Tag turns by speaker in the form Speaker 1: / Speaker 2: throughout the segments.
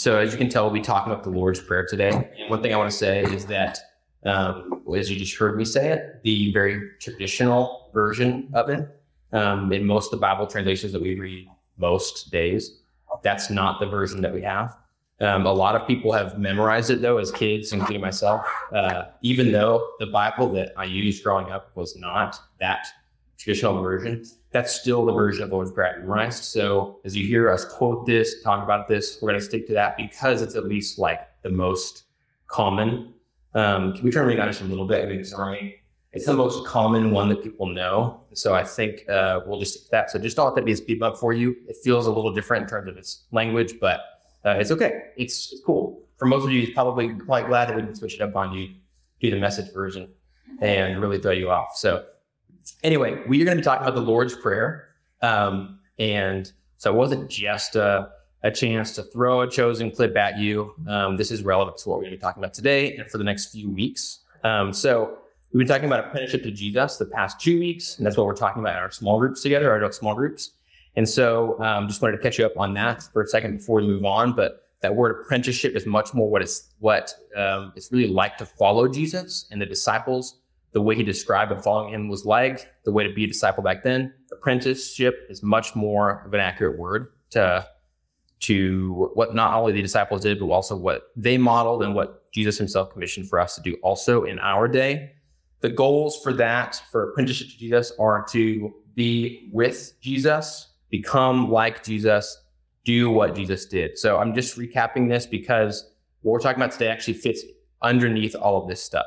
Speaker 1: So as you can tell, we'll be talking about the Lord's Prayer today. One thing I want to say is that, um, as you just heard me say it, the very traditional version of it, um, in most of the Bible translations that we read most days, that's not the version that we have. Um, a lot of people have memorized it though as kids, including myself. Uh, even though the Bible that I used growing up was not that traditional version, that's still the version of the Lord's and Rice. So as you hear us quote this, talk about this, we're going to stick to that because it's at least like the most common. Um, can we turn just a little bit? I mean, sorry. It's the most common one that people know. So I think uh, we'll just stick to that. So just don't let that be a speed bump for you. It feels a little different in terms of its language, but uh, it's okay. It's, it's cool. For most of you, it's probably quite glad that we didn't switch it up on you, do the message version, and really throw you off. So anyway, we are going to be talking about the Lord's Prayer. Um, and so it wasn't just a, a, chance to throw a chosen clip at you. Um, this is relevant to what we're going to be talking about today and for the next few weeks. Um, so we've been talking about apprenticeship to Jesus the past two weeks, and that's what we're talking about in our small groups together, our small groups. And so um, just wanted to catch you up on that for a second before we move on. But that word apprenticeship is much more what it's what um, it's really like to follow Jesus and the disciples the way he described what following him was like, the way to be a disciple back then. Apprenticeship is much more of an accurate word to to what not only the disciples did, but also what they modeled and what Jesus himself commissioned for us to do also in our day. The goals for that, for apprenticeship to Jesus, are to be with Jesus, become like Jesus, do what Jesus did. So I'm just recapping this because what we're talking about today actually fits underneath all of this stuff.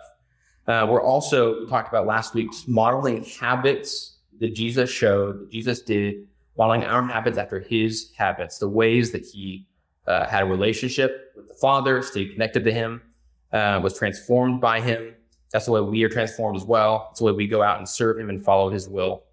Speaker 1: Uh, we're also talked about last week modeling habits that Jesus showed, that Jesus did, modeling our habits after his habits, the ways that he uh, had a relationship with the Father, stayed connected to him, uh, was transformed by him. That's the way we are transformed as well. It's the way we go out and serve him and follow his will.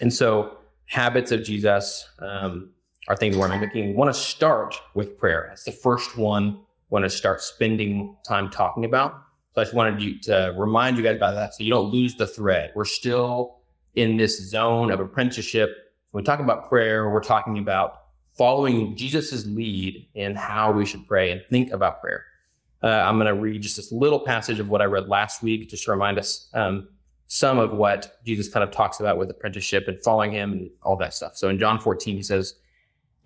Speaker 1: And so, habits of Jesus um, are things we're making. We want to start with prayer. That's the first one. We want to start spending time talking about. So I just wanted you to remind you guys about that so you don't lose the thread. We're still in this zone of apprenticeship. When we talk about prayer, we're talking about following Jesus's lead in how we should pray and think about prayer. Uh, I'm going to read just this little passage of what I read last week, just to remind us um, some of what Jesus kind of talks about with apprenticeship and following him and all that stuff. So in John 14, he says,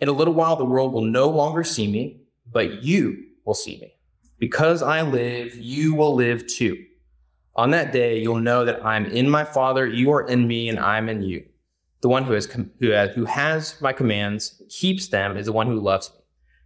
Speaker 1: In a little while, the world will no longer see me, but you will see me. Because I live, you will live too. On that day, you'll know that I'm in my Father, you are in me, and I'm in you. The one who has, who has, who has my commands, keeps them, is the one who loves me.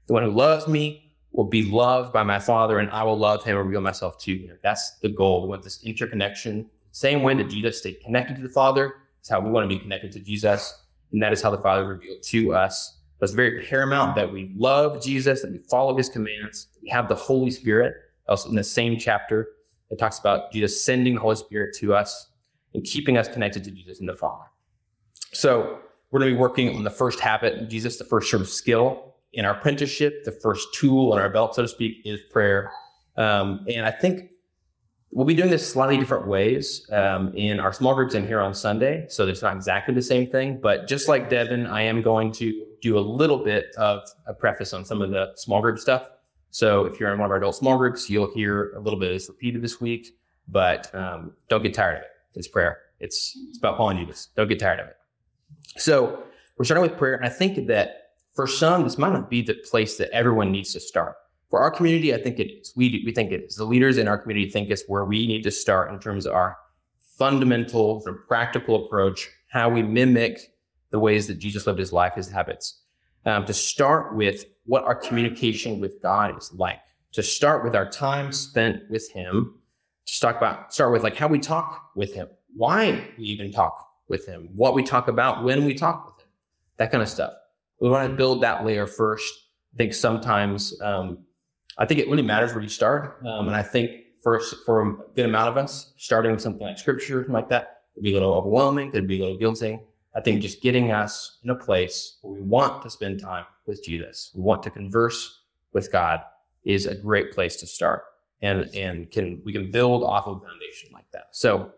Speaker 1: The one who loves me will be loved by my Father, and I will love him and reveal myself to you. That's the goal. We want this interconnection. Same way that Jesus stayed connected to the Father, is how we want to be connected to Jesus. And that is how the Father revealed to us but it's very paramount that we love Jesus, that we follow his commands. We have the Holy Spirit. Also, in the same chapter, it talks about Jesus sending the Holy Spirit to us and keeping us connected to Jesus and the Father. So, we're going to be working on the first habit Jesus, the first sort of skill in our apprenticeship, the first tool in our belt, so to speak, is prayer. Um, and I think we'll be doing this slightly different ways um, in our small groups and here on Sunday. So it's not exactly the same thing, but just like Devin, I am going to do a little bit of a preface on some of the small group stuff. So if you're in one of our adult small groups, you'll hear a little bit of this repeated this week, but um, don't get tired of it. It's prayer. It's, it's about following Jesus. Don't get tired of it. So we're starting with prayer. And I think that for some, this might not be the place that everyone needs to start. For our community, I think it is. We, we think it is. The leaders in our community think it's where we need to start in terms of our fundamental, sort of practical approach, how we mimic the ways that Jesus lived his life, his habits. Um, to start with what our communication with God is like. To start with our time spent with Him. To talk about, start with like how we talk with Him, why we even talk with Him, what we talk about when we talk with Him, that kind of stuff. We want to build that layer first. I think sometimes um, I think it really matters where you start. Um, and I think for, for a good amount of us, starting with something like scripture, something like that, could be a little overwhelming, it could be a little guilty. I think just getting us in a place where we want to spend time with Jesus, we want to converse with God is a great place to start. And, and can, we can build off of a foundation like that. So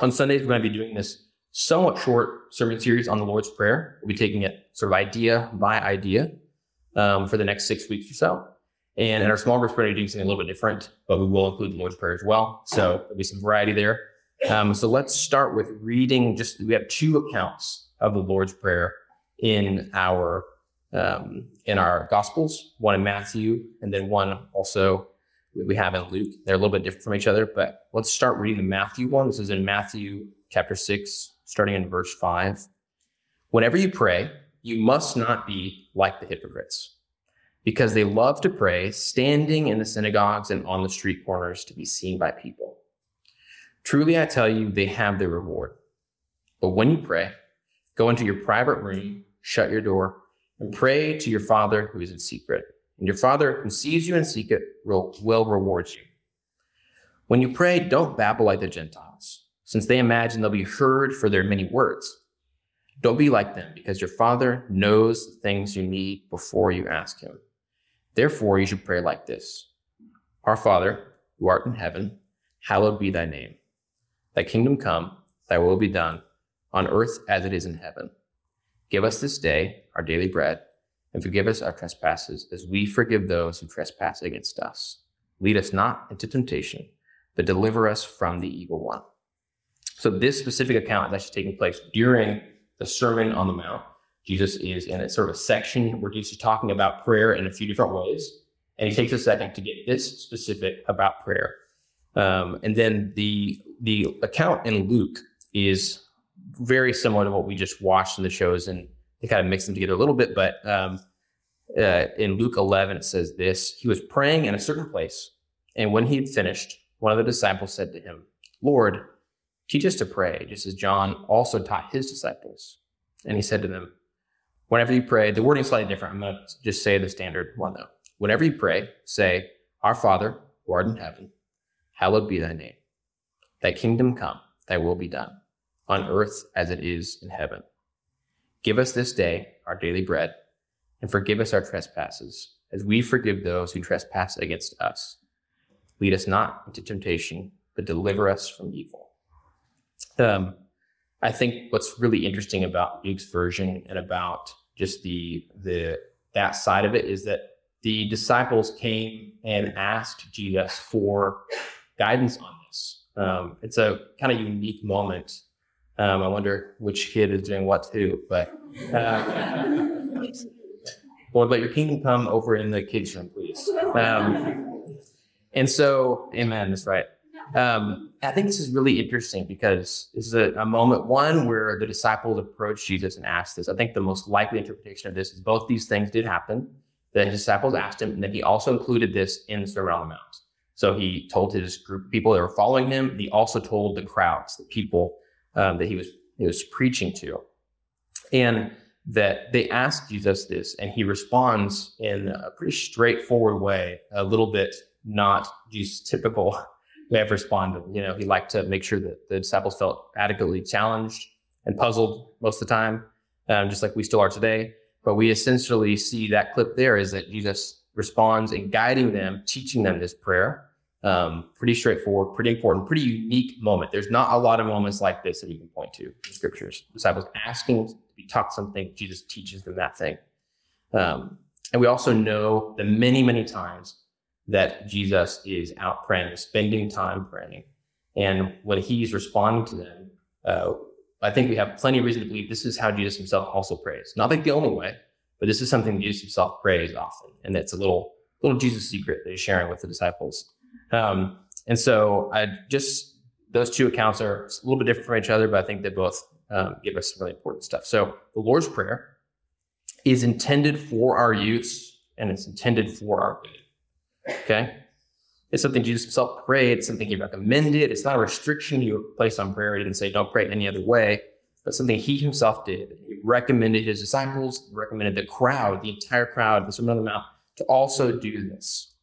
Speaker 1: on Sundays, we're going to be doing this somewhat short sermon series on the Lord's Prayer. We'll be taking it sort of idea by idea um, for the next six weeks or so. And in our small groups, we're going to do something a little bit different, but we will include the Lord's Prayer as well. So there'll be some variety there. Um, so let's start with reading. Just we have two accounts of the Lord's Prayer in our um, in our Gospels. One in Matthew, and then one also we have in Luke. They're a little bit different from each other, but let's start reading the Matthew one. This is in Matthew chapter six, starting in verse five. Whenever you pray, you must not be like the hypocrites, because they love to pray standing in the synagogues and on the street corners to be seen by people. Truly, I tell you, they have their reward. But when you pray, go into your private room, shut your door, and pray to your Father who is in secret. And your Father who sees you in secret will, will reward you. When you pray, don't babble like the Gentiles, since they imagine they'll be heard for their many words. Don't be like them, because your Father knows the things you need before you ask Him. Therefore, you should pray like this Our Father, who art in heaven, hallowed be thy name. Thy kingdom come, thy will be done, on earth as it is in heaven. Give us this day our daily bread, and forgive us our trespasses as we forgive those who trespass against us. Lead us not into temptation, but deliver us from the evil one. So, this specific account is actually taking place during the Sermon on the Mount. Jesus is in a sort of a section where Jesus is talking about prayer in a few different ways. And he takes a second to get this specific about prayer. Um, and then the the account in Luke is very similar to what we just watched in the shows, and they kind of mix them together a little bit. But um, uh, in Luke 11, it says this: He was praying in a certain place, and when he had finished, one of the disciples said to him, "Lord, teach us to pray, just as John also taught his disciples." And he said to them, "Whenever you pray, the wording is slightly different. I'm going to just say the standard one though. Whenever you pray, say, Our Father who art in heaven." Hallowed be thy name. Thy kingdom come, thy will be done, on earth as it is in heaven. Give us this day our daily bread, and forgive us our trespasses, as we forgive those who trespass against us. Lead us not into temptation, but deliver us from evil. Um, I think what's really interesting about Luke's version and about just the the that side of it is that the disciples came and asked Jesus for guidance on this. Um, it's a kind of unique moment. Um, I wonder which kid is doing what too, but uh, Lord, let your kingdom come over in the room, please. Um, and so, amen, that's right. Um, I think this is really interesting because this is a, a, moment, one, where the disciples approached Jesus and asked this. I think the most likely interpretation of this is both these things did happen. The disciples asked him, and then he also included this in the Sermon on the Mount. So he told his group of people that were following him. He also told the crowds, the people um, that he was he was preaching to, and that they asked Jesus this, and he responds in a pretty straightforward way, a little bit not Jesus' typical way of responding. You know, he liked to make sure that the disciples felt adequately challenged and puzzled most of the time, um, just like we still are today. But we essentially see that clip there is that Jesus responds in guiding them, teaching them this prayer. Um, pretty straightforward, pretty important, pretty unique moment. There's not a lot of moments like this that you can point to in scriptures. Disciples asking to be taught something, Jesus teaches them that thing. Um, and we also know the many, many times that Jesus is out praying, spending time praying. And when he's responding to them, uh, I think we have plenty of reason to believe this is how Jesus himself also prays. Not like the only way, but this is something Jesus himself prays often, and it's a little little Jesus secret that he's sharing with the disciples. Um, and so I just those two accounts are a little bit different from each other, but I think they both um, give us some really important stuff. So the Lord's Prayer is intended for our use and it's intended for our good. Okay? It's something Jesus himself prayed, it's something he recommended. It's not a restriction you placed on prayer. He didn't say don't pray in any other way but something he himself did. He recommended his disciples, recommended the crowd, the entire crowd, the Sermon on the Mount, to also do this.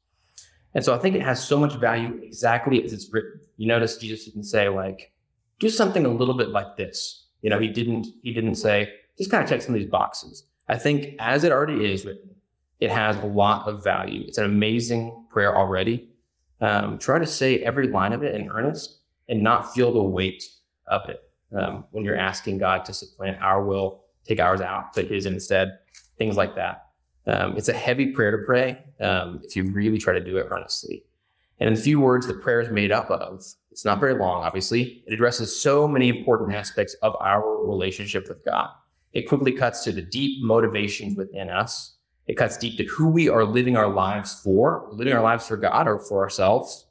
Speaker 1: And so I think it has so much value exactly as it's written. You notice Jesus didn't say like, do something a little bit like this. You know, he didn't, he didn't say, just kind of check some of these boxes. I think as it already is written, it has a lot of value. It's an amazing prayer already. Um, try to say every line of it in earnest and not feel the weight of it um, when you're asking God to supplant our will, take ours out, put His in instead, things like that. Um, it's a heavy prayer to pray um, if you really try to do it earnestly. And in a few words, the prayer is made up of. It's not very long, obviously. It addresses so many important aspects of our relationship with God. It quickly cuts to the deep motivations within us. It cuts deep to who we are living our lives for, living our lives for God or for ourselves.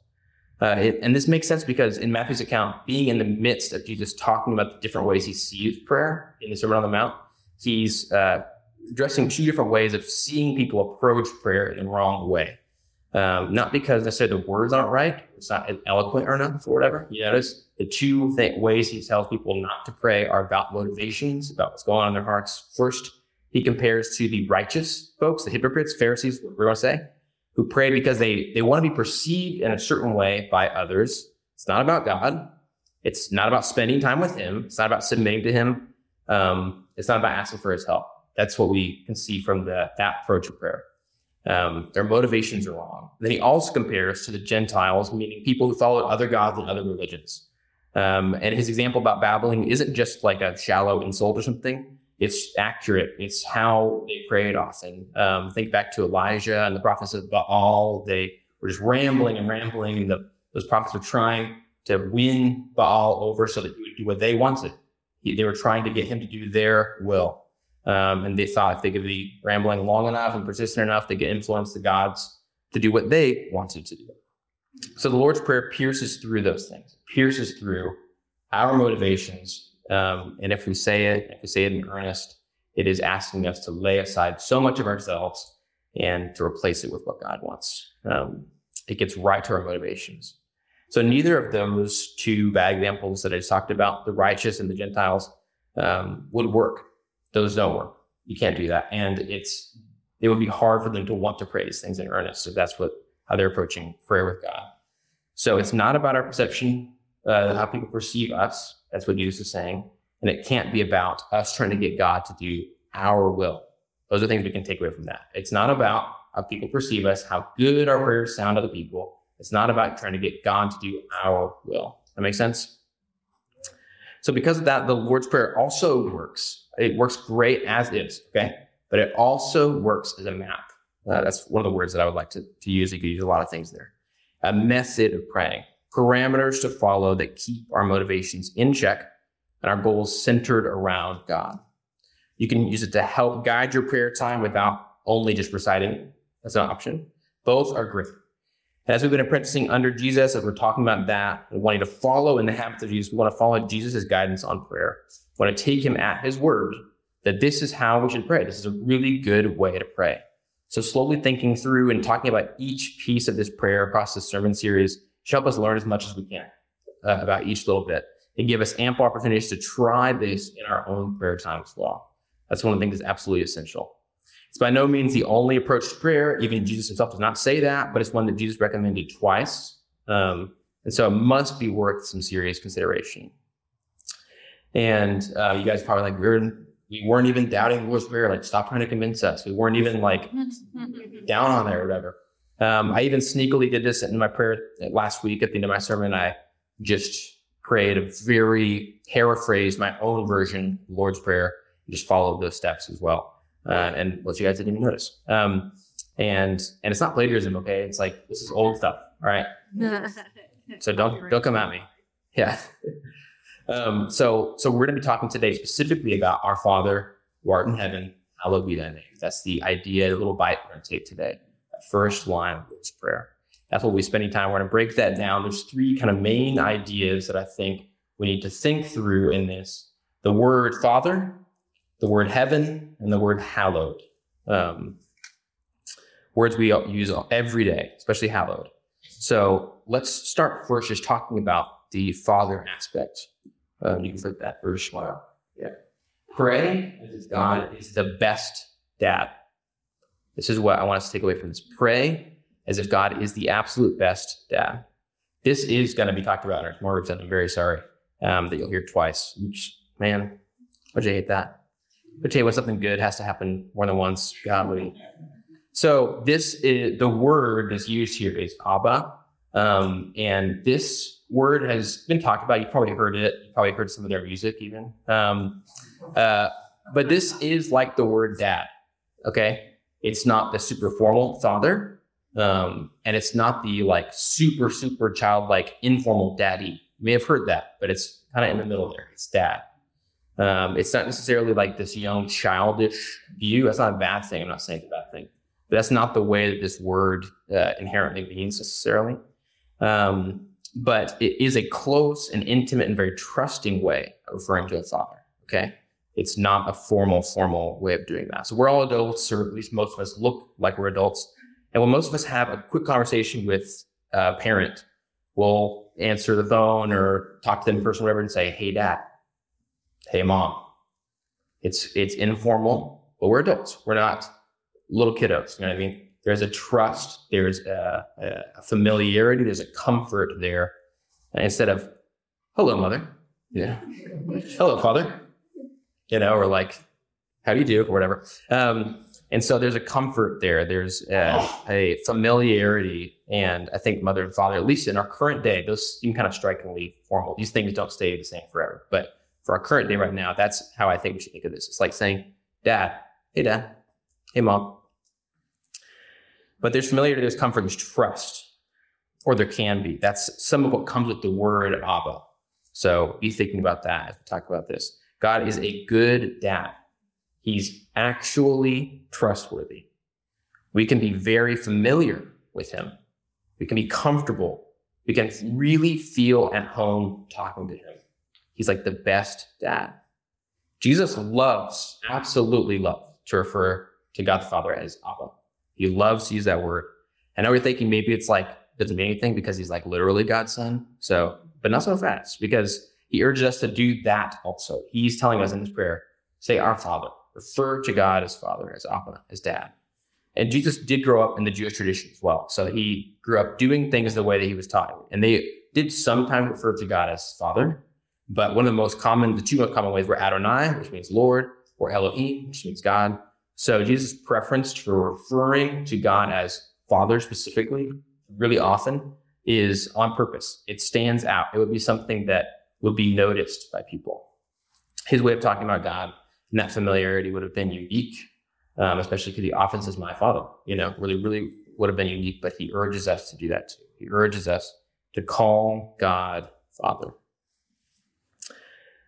Speaker 1: Uh, it, and this makes sense because in Matthew's account, being in the midst of Jesus talking about the different ways he sees prayer in the Sermon on the Mount, he's uh, addressing two different ways of seeing people approach prayer in the wrong way. Um, not because necessarily the words aren't right, it's not eloquent or enough or whatever. You notice the two th- ways he tells people not to pray are about motivations, about what's going on in their hearts. First, he compares to the righteous folks, the hypocrites, Pharisees, we're going to say, who pray because they, they want to be perceived in a certain way by others. It's not about God. It's not about spending time with him. It's not about submitting to him. Um, it's not about asking for his help. That's what we can see from the, that approach of prayer. Um, their motivations are wrong. Then he also compares to the Gentiles, meaning people who followed other gods and other religions. Um, and his example about babbling isn't just like a shallow insult or something. It's accurate. It's how they prayed often. Um, think back to Elijah and the prophets of Baal. They were just rambling and rambling. And the, those prophets were trying to win Baal over so that he would do what they wanted. He, they were trying to get him to do their will. Um, and they thought if they could be rambling long enough and persistent enough, they could influence the gods to do what they wanted to do. So the Lord's Prayer pierces through those things, pierces through our motivations. Um, and if we say it, if we say it in earnest, it is asking us to lay aside so much of ourselves and to replace it with what God wants. Um, it gets right to our motivations. So neither of those two bad examples that I just talked about, the righteous and the Gentiles, um, would work those don't work. You can't do that. And it's, it would be hard for them to want to praise things in earnest if that's what, how they're approaching prayer with God. So it's not about our perception, uh, how people perceive us. That's what Jesus is saying. And it can't be about us trying to get God to do our will. Those are things we can take away from that. It's not about how people perceive us, how good our prayers sound to the people. It's not about trying to get God to do our will. That makes sense? So because of that, the Lord's Prayer also works. It works great as is, okay? But it also works as a map. Uh, that's one of the words that I would like to, to use. You could use a lot of things there. A method of praying, parameters to follow that keep our motivations in check and our goals centered around God. You can use it to help guide your prayer time without only just reciting. That's an option. Both are great. As we've been apprenticing under Jesus, as we're talking about that, and wanting to follow in the habits of Jesus, we want to follow Jesus' guidance on prayer. We want to take him at his word that this is how we should pray. This is a really good way to pray. So slowly thinking through and talking about each piece of this prayer across this sermon series should help us learn as much as we can uh, about each little bit and give us ample opportunities to try this in our own prayer time as well. That's one of the things that's absolutely essential. It's by no means the only approach to prayer. Even Jesus himself does not say that, but it's one that Jesus recommended twice. Um, and so it must be worth some serious consideration. And uh, you guys probably like, we're, we weren't even doubting the Lord's Prayer. Like, stop trying to convince us. We weren't even like down on there or whatever. Um, I even sneakily did this in my prayer last week at the end of my sermon. I just prayed a very paraphrased my own version, Lord's Prayer, and just followed those steps as well uh, and what you guys didn't even notice. Um, and and it's not plagiarism, okay? It's like this is old stuff, all right? so don't don't come at me. Yeah. um, so so we're going to be talking today specifically about our Father who art in heaven, hallowed be thy name. That's the idea, the little bite we're going to take today. First line of this prayer. That's what we're spending time. We're going to break that down. There's three kind of main ideas that I think we need to think through in this. The word Father, the word heaven and the word hallowed. Um, words we use every day, especially hallowed. So let's start first just talking about the father aspect. Um, you can flip that verse one. Yeah. Pray as God is the best dad. This is what I want us to take away from this. Pray as if God is the absolute best dad. This is going to be talked about in our groups, and I'm very sorry um, that you'll hear twice. Man, would you hate that? But tell you what, something good has to happen more than once. Godly. So this is the word that's used here is Abba. Um, and this word has been talked about. You've probably heard it. You probably heard some of their music even. Um, uh, but this is like the word dad. Okay. It's not the super formal father, um, and it's not the like super super childlike informal daddy. You may have heard that, but it's kind of in the middle there. It's dad. Um, it's not necessarily like this young childish view. That's not a bad thing. I'm not saying it's a bad thing, but that's not the way that this word uh, inherently means necessarily. Um, but it is a close and intimate and very trusting way of referring to a father. Okay. It's not a formal, formal way of doing that. So we're all adults, or at least most of us look like we're adults. And when most of us have a quick conversation with a parent, we'll answer the phone or talk to them in person, whatever, and say, "Hey, dad. Hey, mom." It's it's informal, but we're adults. We're not little kiddos. You know what I mean? There's a trust. There's a, a familiarity. There's a comfort there. And instead of "Hello, mother," yeah, "Hello, father," you know, or like, how do you do, or whatever. Um, and so there's a comfort there. There's a, a, familiarity. And I think mother and father, at least in our current day, those seem kind of strikingly formal. These things don't stay the same forever. But for our current day right now, that's how I think we should think of this. It's like saying, Dad, hey, Dad, hey, Mom. But there's familiarity, there's comfort, there's trust, or there can be. That's some of what comes with the word Abba. So be thinking about that as we talk about this. God is a good dad. He's actually trustworthy. We can be very familiar with him. We can be comfortable. We can really feel at home talking to him. He's like the best dad. Jesus loves, absolutely loves to refer to God the Father as Abba. He loves to use that word. I know we're thinking maybe it's like doesn't mean anything because he's like literally God's son. So, but not so fast because he urges us to do that also. He's telling us in this prayer, say our Father, refer to God as Father, as Abba, as Dad. And Jesus did grow up in the Jewish tradition as well. So he grew up doing things the way that he was taught. And they did sometimes refer to God as Father. But one of the most common, the two most common ways were Adonai, which means Lord, or Elohim, which means God. So Jesus' preference for referring to God as Father specifically, really often, is on purpose. It stands out. It would be something that would be noticed by people. His way of talking about God and that familiarity would have been unique, um, especially because he often says, My Father, you know, really, really would have been unique, but he urges us to do that too. He urges us to call God Father.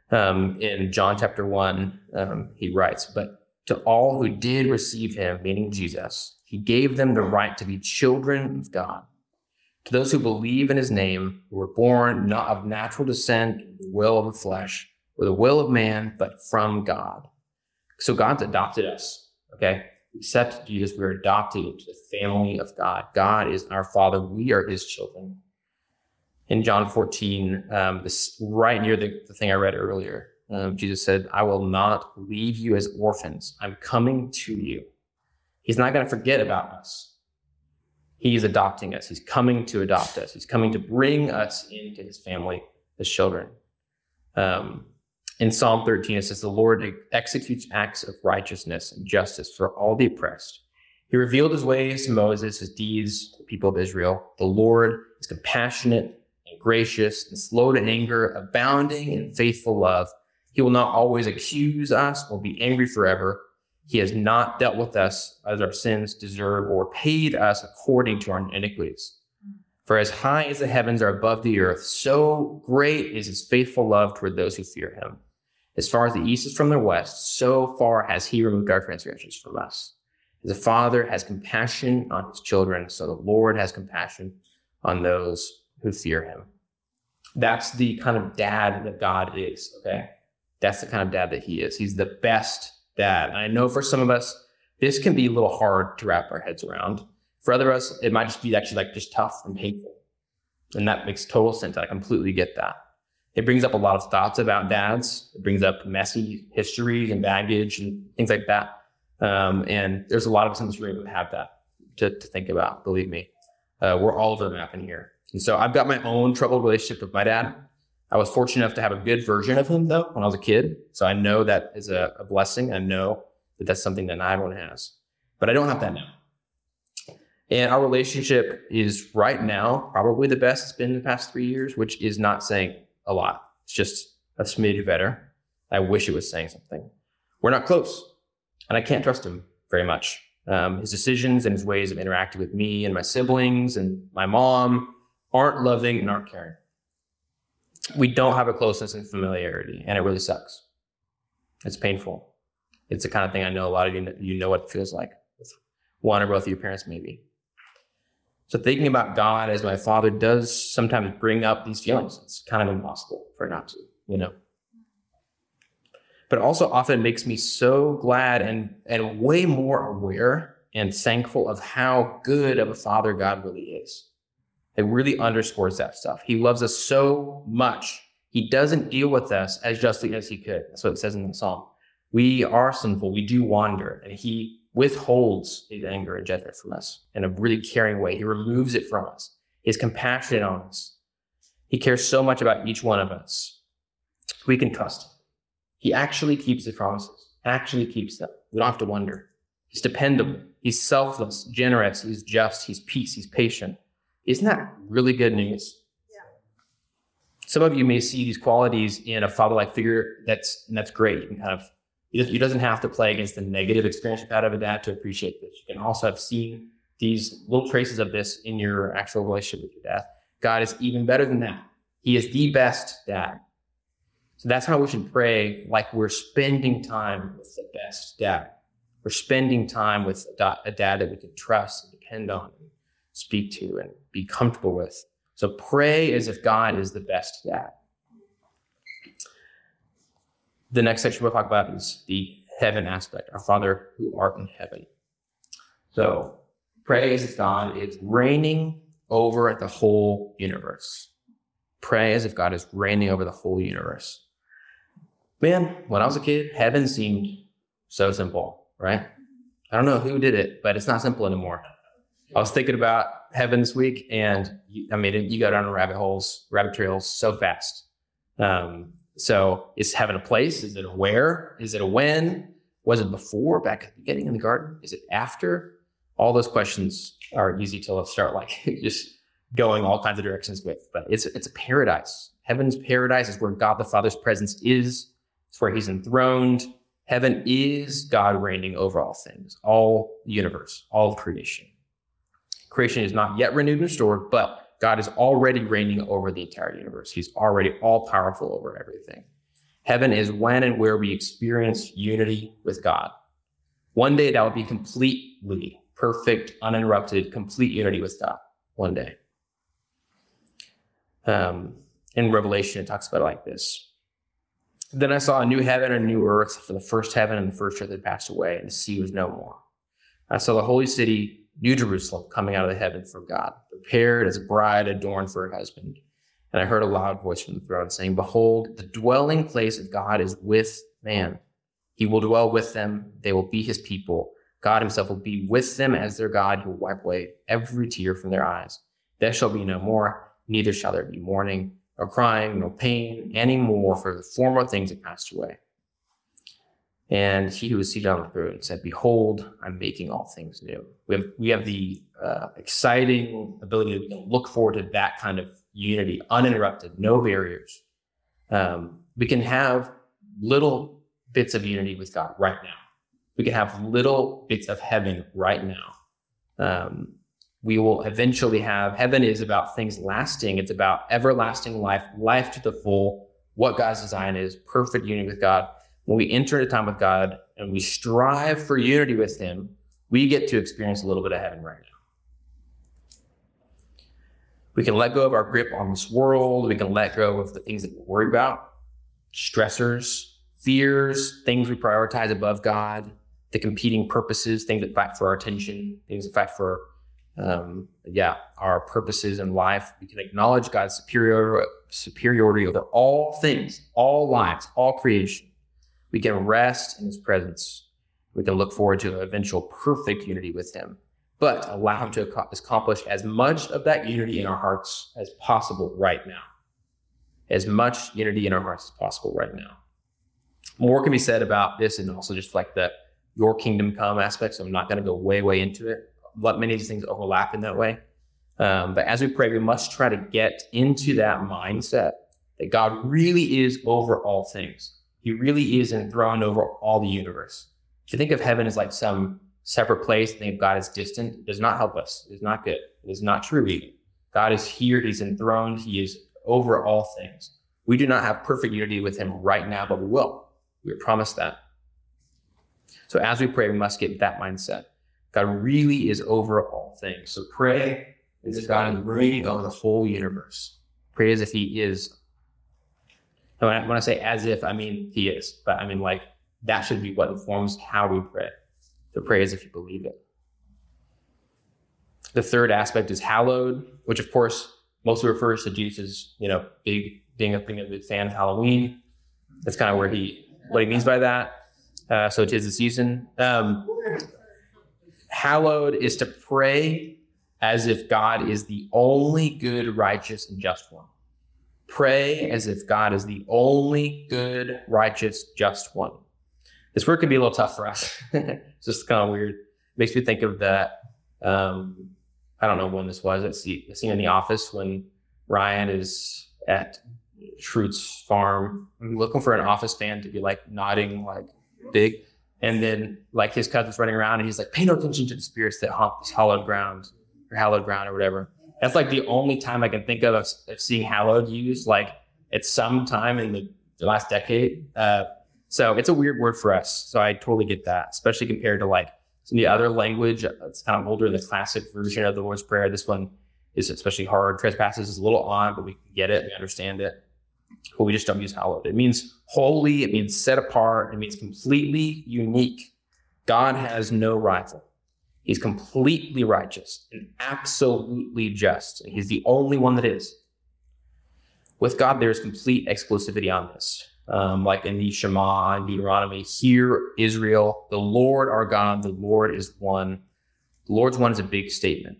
Speaker 1: Um, in John chapter 1, um, he writes, But to all who did receive him, meaning Jesus, he gave them the right to be children of God to those who believe in his name, who were born not of natural descent, the will of the flesh, or the will of man, but from God. So God's adopted us. Okay. Accept Jesus. We're adopted into the family of God. God is our Father. We are his children. In John 14, um, this right near the, the thing I read earlier, um, Jesus said, I will not leave you as orphans. I'm coming to you. He's not going to forget about us. He's adopting us. He's coming to adopt us. He's coming to bring us into his family as children. Um, in Psalm 13, it says, The Lord executes acts of righteousness and justice for all the oppressed. He revealed his ways to Moses, his deeds to the people of Israel. The Lord is compassionate and gracious and slow to anger, abounding in faithful love. He will not always accuse us or be angry forever. He has not dealt with us as our sins deserve or paid us according to our iniquities. For as high as the heavens are above the earth, so great is his faithful love toward those who fear him. As far as the east is from the west, so far has he removed our transgressions from us. As a father has compassion on his children, so the Lord has compassion on those who fear him. That's the kind of dad that God is, okay? That's the kind of dad that he is. He's the best dad. And I know for some of us, this can be a little hard to wrap our heads around. For other of us, it might just be actually like just tough and painful. And that makes total sense. I completely get that. It brings up a lot of thoughts about dads. It brings up messy history and baggage and things like that. Um, and there's a lot of us in this room who have that to, to think about, believe me. Uh, we're all over the map in here. And so I've got my own troubled relationship with my dad. I was fortunate enough to have a good version of him though when I was a kid. So I know that is a, a blessing. I know that that's something that not everyone has, but I don't have that now. And our relationship is right now probably the best it's been in the past three years, which is not saying a lot. It's just a smidge better. I wish it was saying something. We're not close, and I can't trust him very much. Um, his decisions and his ways of interacting with me and my siblings and my mom aren't loving and aren't caring. We don't have a closeness and familiarity, and it really sucks. It's painful. It's the kind of thing I know a lot of you, you know what it feels like one or both of your parents, maybe. So thinking about God as my father does sometimes bring up these feelings. It's kind of impossible for not to, you know. But also often makes me so glad and, and way more aware and thankful of how good of a father God really is. It really underscores that stuff. He loves us so much. He doesn't deal with us as justly as he could. That's what it says in the psalm. We are sinful. We do wander, and he withholds his anger and judgment from us in a really caring way. He removes it from us. He's compassionate on us. He cares so much about each one of us. We can trust him. He actually keeps his promises, actually keeps them. We don't have to wonder. He's dependable. He's selfless, generous. He's just. He's peace. He's patient. Isn't that really good news? Some of you may see these qualities in a father-like figure. That's and that's great. You can kind of you doesn't have to play against the negative experience you've had of a dad to appreciate this. You can also have seen these little traces of this in your actual relationship with your dad. God is even better than that. He is the best dad. So that's how we should pray, like we're spending time with the best dad. We're spending time with a dad that we can trust and depend on, and speak to, and be comfortable with. So pray as if God is the best dad. The next section we'll talk about is the heaven aspect, our Father who art in heaven. So pray as if God is reigning over the whole universe. Pray as if God is reigning over the whole universe. Man, when I was a kid, heaven seemed so simple, right? I don't know who did it, but it's not simple anymore. I was thinking about heaven this week, and I mean, you go down rabbit holes, rabbit trails so fast. Um, so is heaven a place? Is it a where? Is it a when? Was it before, back at the beginning in the garden? Is it after? All those questions are easy to start like just going all kinds of directions with. But it's it's a paradise. Heaven's paradise is where God the Father's presence is. It's where He's enthroned. Heaven is God reigning over all things, all the universe, all of creation. Creation is not yet renewed and restored, but God is already reigning over the entire universe. He's already all powerful over everything. Heaven is when and where we experience unity with God. One day that will be completely perfect, uninterrupted, complete unity with God. One day. Um, in Revelation, it talks about it like this. Then I saw a new heaven and a new earth, for the first heaven and the first earth had passed away, and the sea was no more. I saw the holy city New Jerusalem coming out of the heaven from God, prepared as a bride adorned for her husband. And I heard a loud voice from the throne saying, Behold, the dwelling place of God is with man. He will dwell with them. They will be his people. God himself will be with them as their God. He will wipe away every tear from their eyes. There shall be no more, neither shall there be mourning, nor crying, nor pain any more, for the former things have passed away. And he who was seated on the throne said, Behold, I'm making all things new. We have, we have the uh, exciting ability to look forward to that kind of unity, uninterrupted, no barriers. Um, we can have little bits of unity with God right now. We can have little bits of heaven right now. Um, we will eventually have heaven is about things lasting. It's about everlasting life, life to the full, what God's design is, perfect unity with God when we enter into time with God and we strive for unity with Him, we get to experience a little bit of heaven right now. We can let go of our grip on this world. We can let go of the things that we worry about, stressors, fears, things we prioritize above God, the competing purposes, things that fight for our attention, things that fight for, um, yeah, our purposes in life. We can acknowledge God's superior, superiority over all things, all lives, all creation. We can rest in his presence. We can look forward to an eventual perfect unity with him, but allow him to accomplish as much of that unity in our hearts as possible right now. As much unity in our hearts as possible right now. More can be said about this and also just like the your kingdom come aspect. So I'm not going to go way, way into it. Let many of these things overlap in that way. Um, but as we pray, we must try to get into that mindset that God really is over all things he really is enthroned over all the universe. If you think of heaven as like some separate place, think of God as distant, it does not help us. It is not good. It is not true either. God is here. He's enthroned. He is over all things. We do not have perfect unity with him right now, but we will. We are promised that. So as we pray, we must get that mindset. God really is over all things. So pray as if God is reigning over the whole universe. Pray as if He is. And when I say as if, I mean He is, but I mean like that should be what informs how we pray. So pray as if you believe it. The third aspect is hallowed, which of course mostly refers to Jesus' you know, big being a being a big fan of Halloween. That's kind of where he what he means by that. Uh, so it is the season. Um, hallowed is to pray as if God is the only good, righteous, and just one. Pray as if God is the only good, righteous, just one. This word can be a little tough for us. it's just kind of weird. It makes me think of that. Um, I don't know when this was. It's the scene in The Office when Ryan is at Schrute's farm, I'm looking for an office fan to be like nodding like big. And then like his cousin's running around and he's like, pay no attention to the spirits that haunt this hallowed ground or hallowed ground or whatever. That's like the only time I can think of of, of seeing hallowed used like at some time in the, the last decade. Uh, so it's a weird word for us. So I totally get that, especially compared to like some of the other language. It's kind of older, the classic version of the Lord's Prayer. This one is especially hard. Trespasses is a little odd, but we get it, we understand it. But we just don't use hallowed. It means holy, it means set apart, it means completely unique. God has no rival. He's completely righteous and absolutely just. He's the only one that is. With God, there's complete exclusivity on this. Um, like in the Shema and Deuteronomy, hear Israel, the Lord our God, the Lord is one. The Lord's one is a big statement,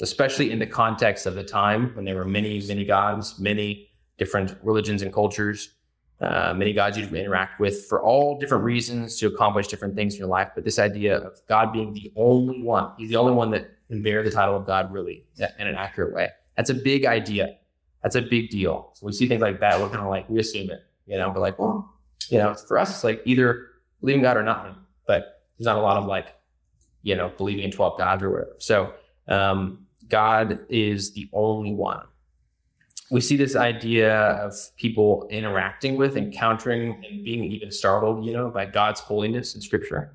Speaker 1: especially in the context of the time when there were many, many gods, many different religions and cultures uh, many gods you interact with for all different reasons to accomplish different things in your life. But this idea of God being the only one, He's the only one that can bear the title of God really in an accurate way. That's a big idea. That's a big deal. So we see things like that, we're kind of like, we assume it, you know, we're like, well, you know, for us, it's like either believing God or not. But there's not a lot of like, you know, believing in 12 gods or whatever. So um, God is the only one we see this idea of people interacting with, encountering, and being even startled, you know, by God's holiness in Scripture.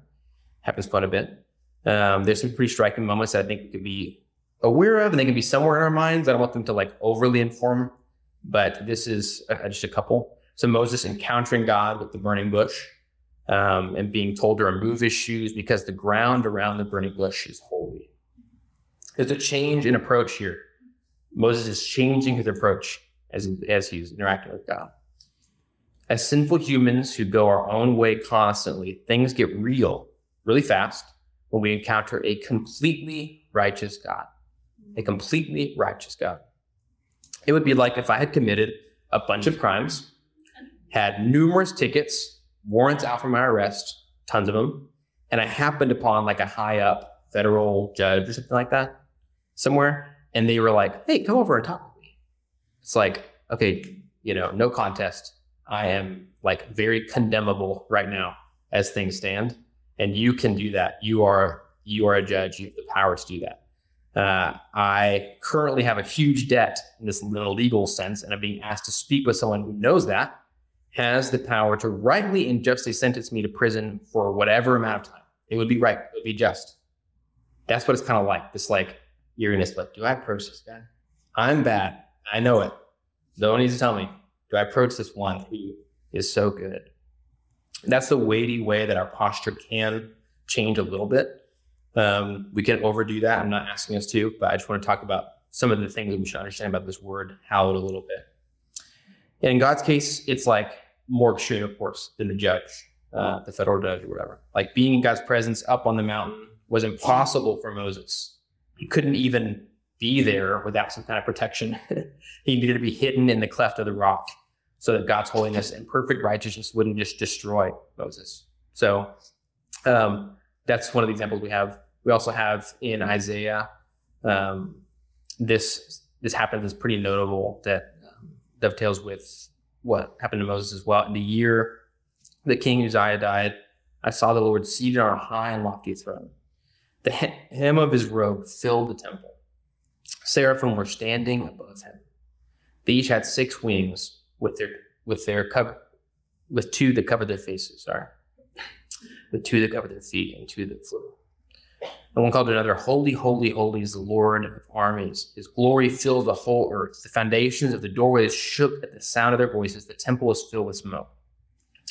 Speaker 1: Happens quite a bit. Um, there's some pretty striking moments that I think we could be aware of, and they can be somewhere in our minds. I don't want them to like overly inform, but this is uh, just a couple. So Moses encountering God with the burning bush, um, and being told to remove his shoes because the ground around the burning bush is holy. There's a change in approach here Moses is changing his approach as, as he's interacting with God. As sinful humans who go our own way constantly, things get real really fast when we encounter a completely righteous God. A completely righteous God. It would be like if I had committed a bunch of crimes, had numerous tickets, warrants out for my arrest, tons of them, and I happened upon like a high up federal judge or something like that somewhere, and they were like, "Hey, come over and talk with me." It's like, okay, you know, no contest. I am like very condemnable right now as things stand, and you can do that. You are you are a judge. You have the power to do that. Uh, I currently have a huge debt in this legal sense, and I'm being asked to speak with someone who knows that has the power to rightly and justly sentence me to prison for whatever amount of time. It would be right. It would be just. That's what it's kind of like. This like you're gonna like, do I approach this guy? I'm bad. I know it. No one needs to tell me. Do I approach this one who is so good? That's the weighty way that our posture can change a little bit. Um, we can overdo that. I'm not asking us to, but I just want to talk about some of the things that we should understand about this word hallowed a little bit. And in God's case, it's like more extreme, of course, than the judge, uh, the federal judge or whatever. Like being in God's presence up on the mountain was impossible for Moses he couldn't even be there without some kind of protection. he needed to be hidden in the cleft of the rock so that God's holiness and perfect righteousness wouldn't just destroy Moses. So um, that's one of the examples we have. We also have in Isaiah um, this this happens is pretty notable that um, dovetails with what happened to Moses as well. In the year that King Uzziah died, I saw the Lord seated on a high and lofty throne The hem of his robe filled the temple. Seraphim were standing above him. They each had six wings with their with their cover with two that covered their faces, sorry. With two that covered their feet and two that flew. And one called another, Holy, holy, holy is the Lord of armies. His glory fills the whole earth. The foundations of the doorways shook at the sound of their voices. The temple was filled with smoke.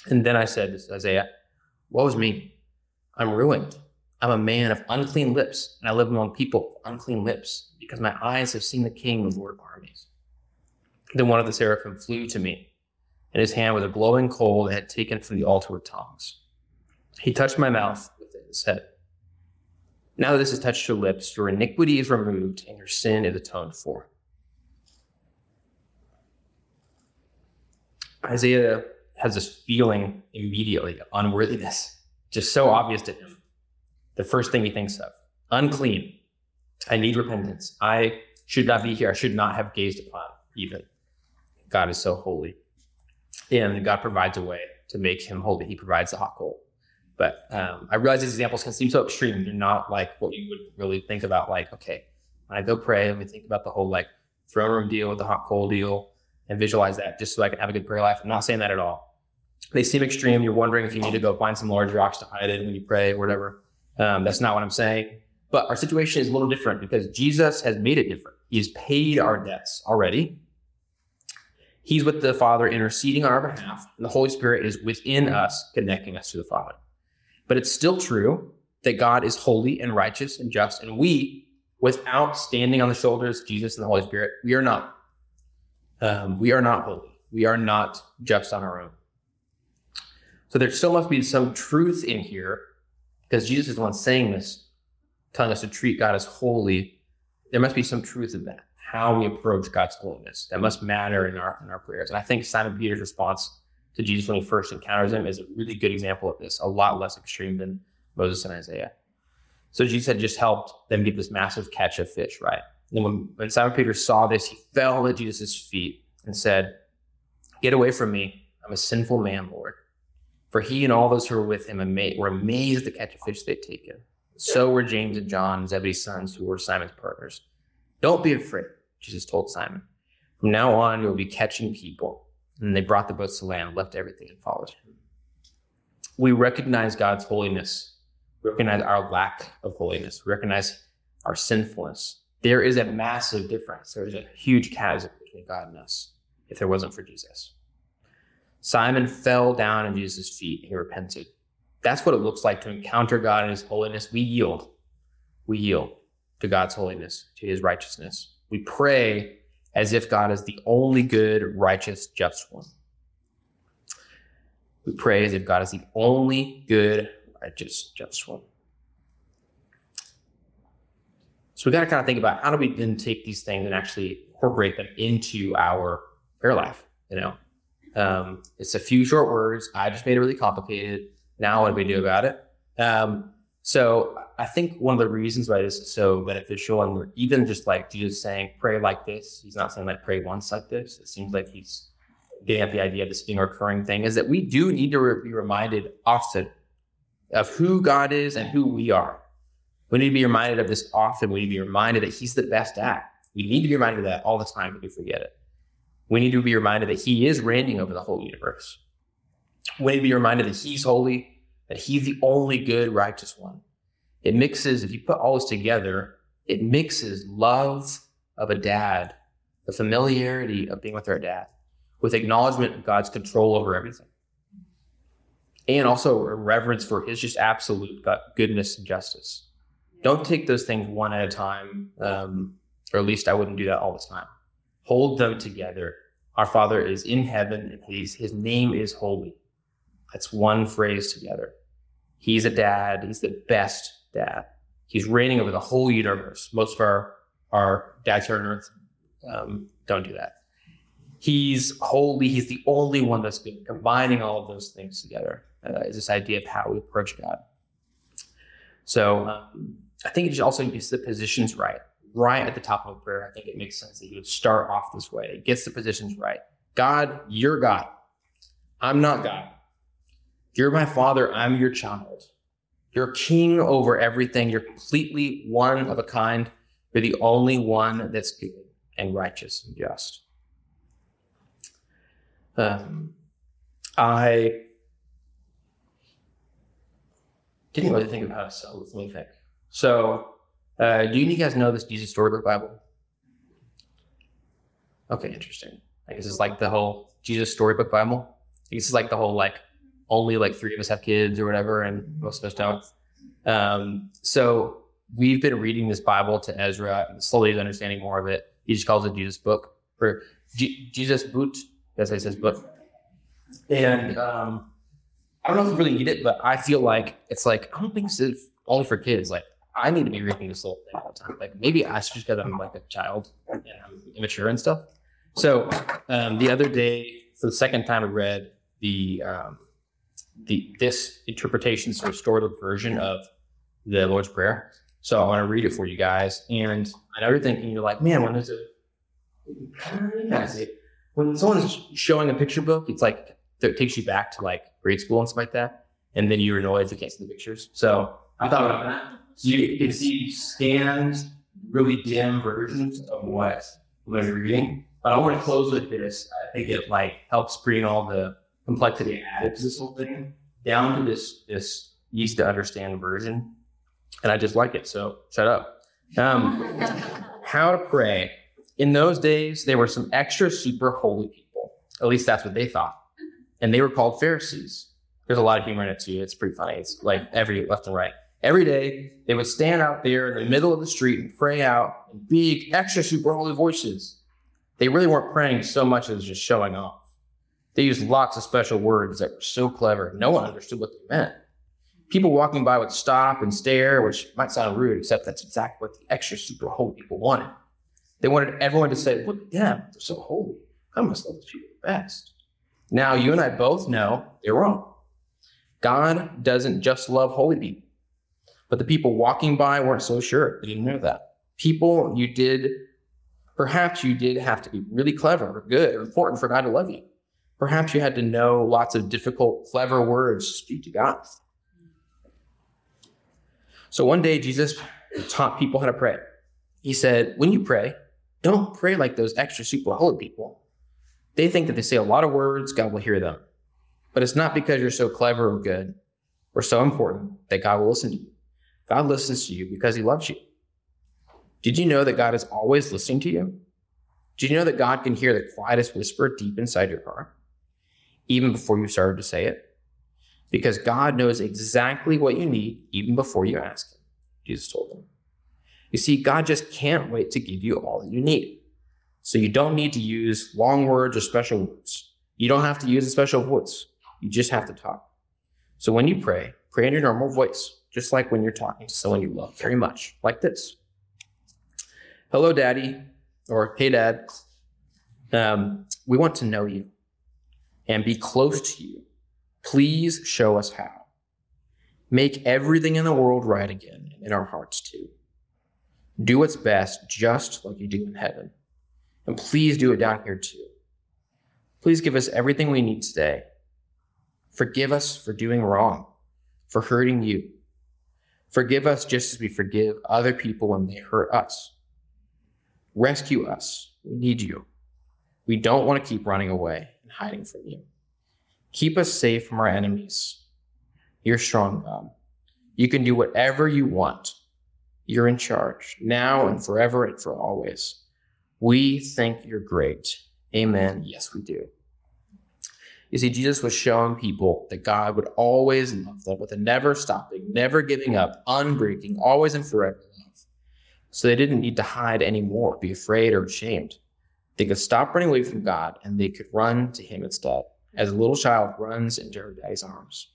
Speaker 1: And then I said, This is Isaiah, Woe is me. I'm ruined. I'm a man of unclean lips, and I live among people of unclean lips, because my eyes have seen the King, the Lord of armies. Then one of the seraphim flew to me, and his hand was a glowing coal that had taken from the altar with tongs. He touched my mouth with it and said, Now that this has touched your lips, your iniquity is removed, and your sin is atoned for. Isaiah has this feeling immediately of unworthiness, just so obvious to him. The first thing he thinks of unclean. I need repentance. I should not be here. I should not have gazed upon even. God is so holy. And God provides a way to make him holy. He provides the hot coal. But um, I realize these examples can seem so extreme. They're not like what you would really think about, like, okay, when I go pray, let me think about the whole like throne room deal with the hot coal deal and visualize that just so I can have a good prayer life. I'm not saying that at all. They seem extreme. You're wondering if you need to go find some large rocks to hide in when you pray or whatever. Um, that's not what I'm saying. But our situation is a little different because Jesus has made it different. He's paid our debts already. He's with the Father interceding on our behalf, and the Holy Spirit is within us, connecting us to the Father. But it's still true that God is holy and righteous and just, and we, without standing on the shoulders of Jesus and the Holy Spirit, we are not. Um, we are not holy. We are not just on our own. So there still must be some truth in here, because Jesus is the one saying this, telling us to treat God as holy. There must be some truth in that how we approach God's holiness. That must matter in our in our prayers. And I think Simon Peter's response to Jesus when he first encounters him is a really good example of this, a lot less extreme than Moses and Isaiah. So Jesus had just helped them get this massive catch of fish, right? And when, when Simon Peter saw this, he fell at Jesus' feet and said, Get away from me. I'm a sinful man, Lord. For he and all those who were with him were amazed at the catch of fish they'd taken. So were James and John, Zebedee's sons, who were Simon's partners. Don't be afraid. Jesus told Simon. From now on, you'll be catching people. And they brought the boats to land, left everything, and followed him. We recognize God's holiness, we recognize our lack of holiness, we recognize our sinfulness. There is a massive difference. There's a huge chasm between God and us if there wasn't for Jesus. Simon fell down at Jesus' feet and he repented. That's what it looks like to encounter God in his holiness. We yield. We yield to God's holiness, to his righteousness. We pray as if God is the only good, righteous, just one. We pray as if God is the only good, righteous, just one. So we got to kind of think about how do we then take these things and actually incorporate them into our prayer life? You know, um, it's a few short words. I just made it really complicated. Now, what do we do about it? Um, so I think one of the reasons why this is so beneficial, and we're even just like Jesus saying, pray like this, he's not saying like pray once like this. It seems like he's getting at the idea of this being a recurring thing, is that we do need to re- be reminded often of who God is and who we are. We need to be reminded of this often. We need to be reminded that he's the best at. We need to be reminded of that all the time if we forget it. We need to be reminded that he is reigning over the whole universe. We need to be reminded that he's holy, that he's the only good, righteous one. It mixes, if you put all this together, it mixes love of a dad, the familiarity of being with our dad, with acknowledgement of God's control over everything. And also a reverence for his just absolute goodness and justice. Don't take those things one at a time, um, or at least I wouldn't do that all the time. Hold them together. Our Father is in heaven, and his, his name is holy. That's one phrase together. He's a dad. He's the best dad. He's reigning over the whole universe. Most of our, our dads here on earth um, don't do that. He's holy. He's the only one that's been combining all of those things together. Uh, is this idea of how we approach God. So um, I think it also gets the positions right, right at the top of a prayer. I think it makes sense that he would start off this way. It gets the positions right. God, you're God. I'm not God. You're my father. I'm your child. You're king over everything. You're completely one of a kind. You're the only one that's good and righteous and just. Um, I didn't really think of how to sell this. Let me think. So, uh, do you guys know this Jesus Storybook Bible? Okay, interesting. I guess it's like the whole Jesus Storybook Bible. I guess it's like the whole like only like three of us have kids or whatever, and most of us don't. Um, so we've been reading this Bible to Ezra, and slowly understanding more of it. He just calls it Jesus book or G- Jesus boot. That's how he says book. And um, I don't know if we really need it, but I feel like it's like I don't think it's only for kids. Like I need to be reading this whole thing all the time. Like maybe I just because I'm like a child and I'm immature and stuff. So um, the other day, for the second time, I read the um, the this interpretation, sort of restorative version of the Lord's Prayer. So I want to read it for you guys. And I know you're thinking, you're like, man, when a when someone's showing a picture book, it's like it takes you back to like grade school and stuff like that. And then you're annoyed if you can't see the pictures. So I thought about that. So you can see scanned, really dim versions of what I'm reading. But I want to close with this. I think it like helps bring all the complexity added to this whole thing down to this this easy to understand version. And I just like it. So shut up. Um, how to pray. In those days, there were some extra super holy people. At least that's what they thought and they were called Pharisees. There's a lot of humor in it too. It's pretty funny. It's like every left and right. Every day they would stand out there in the middle of the street and pray out in big, extra super holy voices. They really weren't praying so much as just showing off. They used lots of special words that were so clever, no one understood what they meant. People walking by would stop and stare, which might sound rude, except that's exactly what the extra super holy people wanted. They wanted everyone to say, Look at them, they're so holy. I must love those people the best. Now, you and I both know they're wrong. God doesn't just love holy people, but the people walking by weren't so sure. They didn't know that. People you did, perhaps you did have to be really clever or good or important for God to love you. Perhaps you had to know lots of difficult, clever words to speak to God. So one day, Jesus taught people how to pray. He said, When you pray, don't pray like those extra super holy people. They think that they say a lot of words, God will hear them. But it's not because you're so clever or good or so important that God will listen to you. God listens to you because he loves you. Did you know that God is always listening to you? Did you know that God can hear the quietest whisper deep inside your heart, even before you started to say it? Because God knows exactly what you need even before you ask him, Jesus told them. You see, God just can't wait to give you all that you need. So you don't need to use long words or special words. You don't have to use a special voice. You just have to talk. So when you pray, pray in your normal voice, just like when you're talking to someone you love very much, like this. Hello, Daddy, or Hey, Dad. Um, we want to know you and be close to you. Please show us how. Make everything in the world right again, in our hearts too. Do what's best, just like you do in heaven. And please do it down here too. Please give us everything we need today. Forgive us for doing wrong, for hurting you. Forgive us just as we forgive other people when they hurt us. Rescue us. We need you. We don't want to keep running away and hiding from you. Keep us safe from our enemies. You're strong, God. You can do whatever you want. You're in charge now and forever and for always. We think you're great. Amen. Yes, we do. You see, Jesus was showing people that God would always love them with a never stopping, never giving up, unbreaking, always and forever love. So they didn't need to hide anymore, be afraid or ashamed. They could stop running away from God and they could run to Him instead, as a little child runs into her daddy's arms.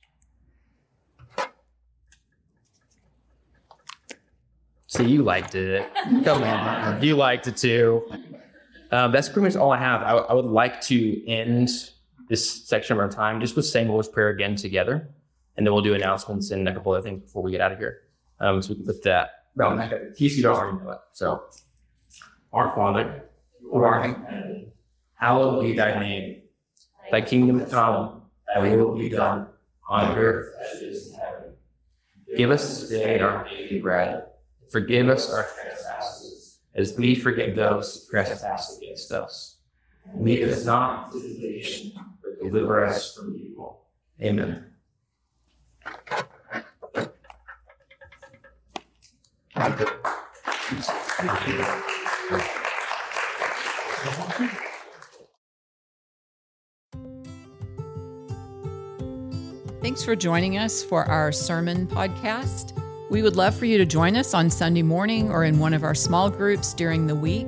Speaker 1: See, you liked it. Come on. You liked it too. Um, that's pretty much all I have. I, I, would like to end this section of our time just with saying Lord's Prayer again together. And then we'll do announcements and a couple other things before we get out of here. Um, so we can put that. In case you already know it. So, Our Father, who art in hallowed be thy name. Thy kingdom come, thy will be done, on earth as it is in heaven. Give us today our daily bread. Forgive us our trespasses, as we forgive those who trespass against us. Lead us not into temptation, deliver us from evil. Amen.
Speaker 2: Thanks for joining us for our sermon podcast. We would love for you to join us on Sunday morning or in one of our small groups during the week.